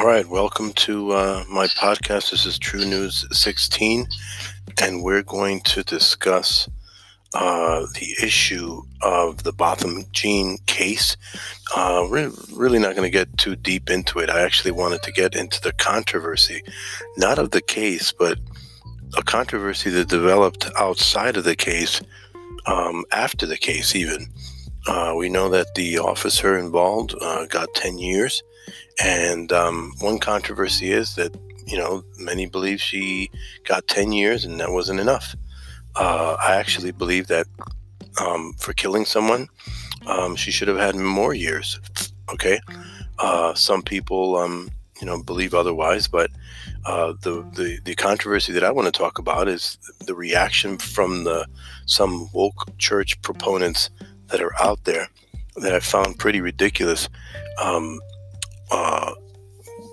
All right, welcome to uh, my podcast. This is True News 16, and we're going to discuss uh, the issue of the Botham Jean case. Uh, we're really not going to get too deep into it. I actually wanted to get into the controversy, not of the case, but a controversy that developed outside of the case, um, after the case, even. Uh, we know that the officer involved uh, got 10 years. And um, one controversy is that, you know, many believe she got 10 years and that wasn't enough. Uh, I actually believe that um, for killing someone, um, she should have had more years. Okay. Uh, some people, um, you know, believe otherwise, but uh, the, the the controversy that I want to talk about is the reaction from the some woke church proponents that are out there that I found pretty ridiculous. Um, uh,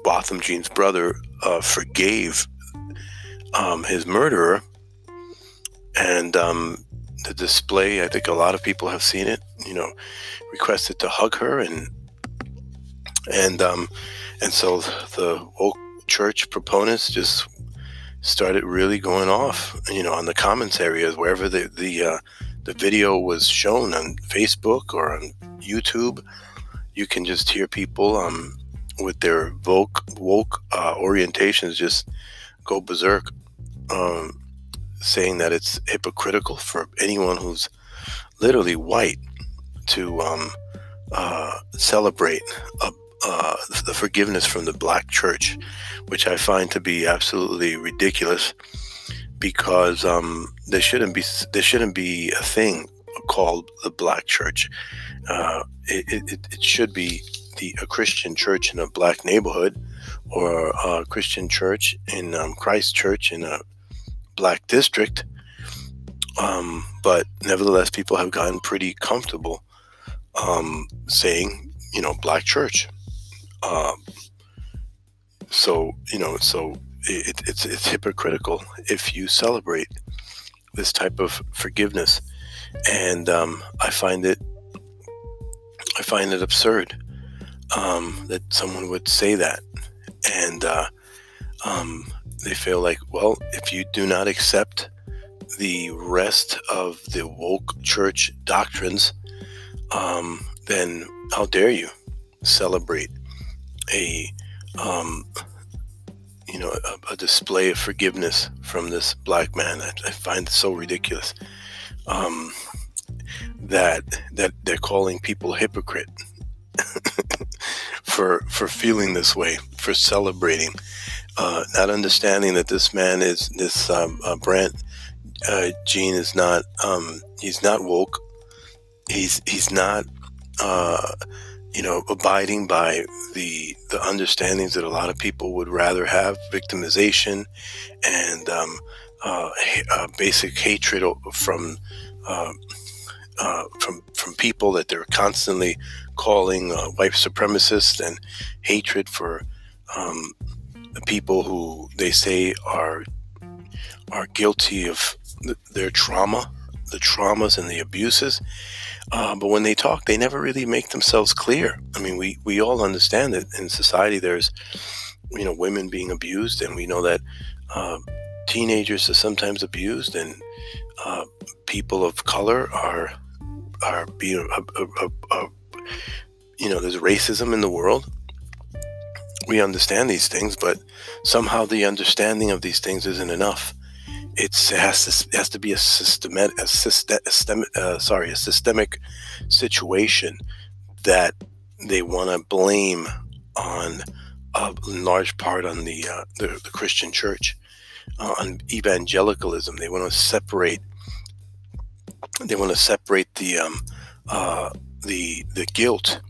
Botham Jean's brother uh, forgave um, his murderer, and um, the display. I think a lot of people have seen it. You know, requested to hug her, and and um, and so the woke church proponents just started really going off. You know, on the comments areas wherever the the uh, the video was shown on Facebook or on YouTube, you can just hear people um, with their woke woke uh, orientations just go berserk, um, saying that it's hypocritical for anyone who's literally white to um, uh, celebrate a, uh, the forgiveness from the black church, which I find to be absolutely ridiculous because um, there shouldn't be there shouldn't be a thing called the black church. Uh, it, it, it should be the a Christian church in a black neighborhood or a Christian church in um, Christ Church in a black district. Um, but nevertheless, people have gotten pretty comfortable um, saying, you know, black church. Uh, so you know, so it, it's it's hypocritical if you celebrate this type of forgiveness, and um, I find it I find it absurd um, that someone would say that. And uh, um, they feel like, well, if you do not accept the rest of the woke church doctrines, um, then how dare you celebrate a, um, you know, a, a, display of forgiveness from this black man? I, I find it so ridiculous um, that that they're calling people hypocrite for for feeling this way, for celebrating, uh, not understanding that this man is this um, uh, uh, Jean is not um, he's not woke. He's he's not uh, you know abiding by the the understandings that a lot of people would rather have victimization and um, uh, uh, basic hatred from. Uh, uh, from from people that they're constantly calling uh, white supremacists and hatred for um, the people who they say are are guilty of th- their trauma, the traumas and the abuses. Uh, but when they talk, they never really make themselves clear. I mean, we we all understand that in society there's you know women being abused, and we know that uh, teenagers are sometimes abused, and uh, people of color are are being uh, uh, uh, you know there's racism in the world we understand these things but somehow the understanding of these things isn't enough it's, it has to it has to be a systematic a system uh, sorry a systemic situation that they want to blame on a large part on the uh, the, the, Christian church uh, on evangelicalism. They want to separate they want to separate the um, uh, the the guilt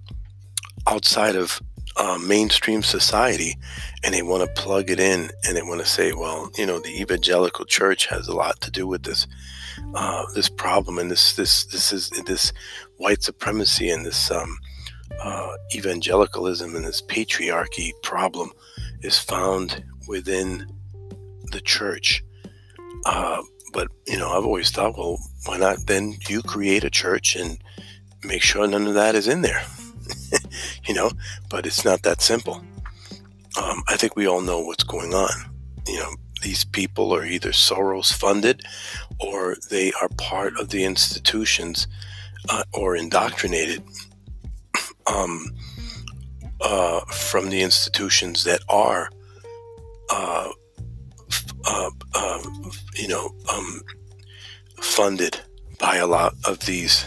outside of uh, mainstream society, and they want to plug it in, and they want to say, well, you know, the evangelical church has a lot to do with this uh, this problem, and this this this is this white supremacy and this um, uh, evangelicalism and this patriarchy problem is found within the church. Uh, but you know, I've always thought, well, why not then you create a church and make sure none of that is in there? You know, but it's not that simple. um, I think we all know what's going on. You know, these people are either Soros funded or they are part of the institutions uh, or indoctrinated um, uh, from the institutions that are, uh, uh um, you know, um, funded by a lot of these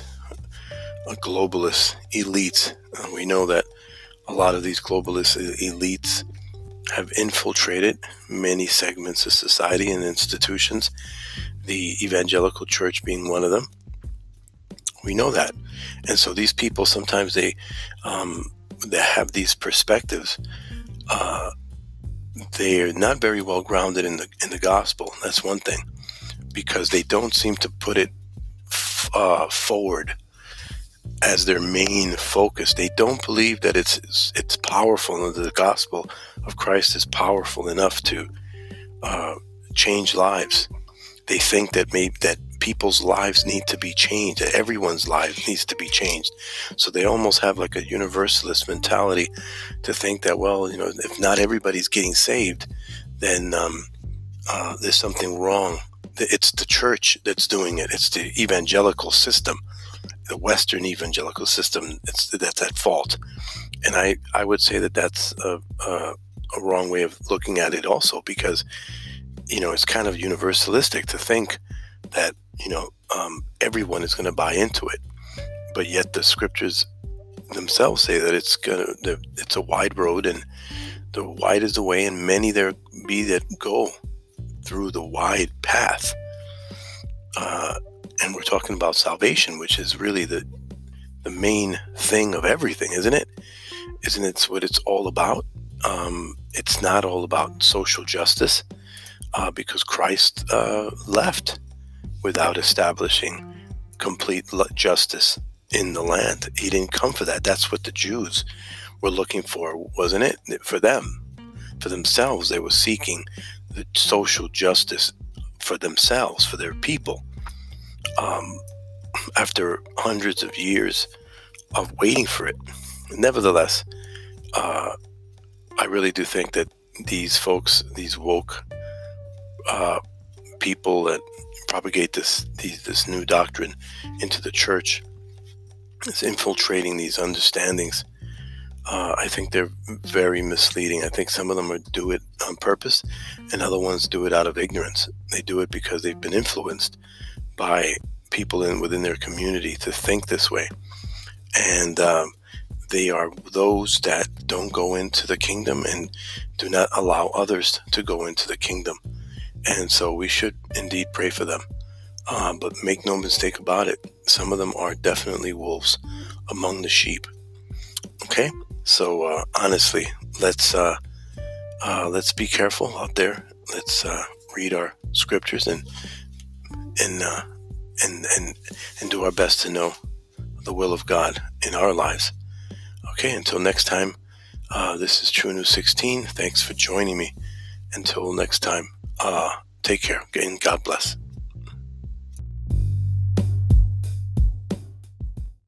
uh, globalist elites. We know that a lot of these globalist elites have infiltrated many segments of society and institutions, the evangelical church being one of them. We know that. And so these people sometimes they um, they have these perspectives. Uh, they're not very well grounded in the in the gospel. That's one thing, because they don't seem to put it f- uh, forward as their main focus. They don't believe that it's it's, it's powerful, and the gospel of Christ is powerful enough to uh, change lives. They think that maybe that people's lives need to be changed, that everyone's life needs to be changed. So they almost have like a universalist mentality to think that, well, you know, if not everybody's getting saved, then um, uh, there's something wrong. It's the church that's doing it. It's the evangelical system, the Western evangelical system. It's that's at fault, and I I would say that that's a, a, a wrong way of looking at it also because you know it's kind of universalistic to think that you know, um, everyone is going to buy into it. But yet the scriptures themselves say that it's gonna, it's a wide road, and the wide is the way, and many there be that go through the wide path. Uh, and we're talking about salvation, which is really the the main thing of everything, isn't it? Isn't it what it's all about? Um, it's not all about social justice uh, because Christ uh, left without establishing complete justice in the land. He didn't come for that. That's what the Jews were looking for, wasn't it? For them, for themselves, they were seeking the social justice for themselves, for their people. Um, after hundreds of years of waiting for it, nevertheless, uh, I really do think that these folks, these woke uh, people that propagate this these, this new doctrine into the church is infiltrating these understandings. Uh, I think they're very misleading. I think some of them do it on purpose, and other ones do it out of ignorance. They do it because they've been influenced by people in within their community to think this way, and um, they are those that don't go into the kingdom and do not allow others to go into the kingdom. And so we should indeed pray for them. Uh, but make no mistake about it, some of them are definitely wolves among the sheep. Okay, so uh, honestly, let's uh, uh let's be careful out there. Let's uh, read our scriptures and and uh, and and and do our best to know the will of God in our lives. Okay, until next time, uh, this is True News 16. Thanks for joining me. Until next time. Uh, take care and God bless.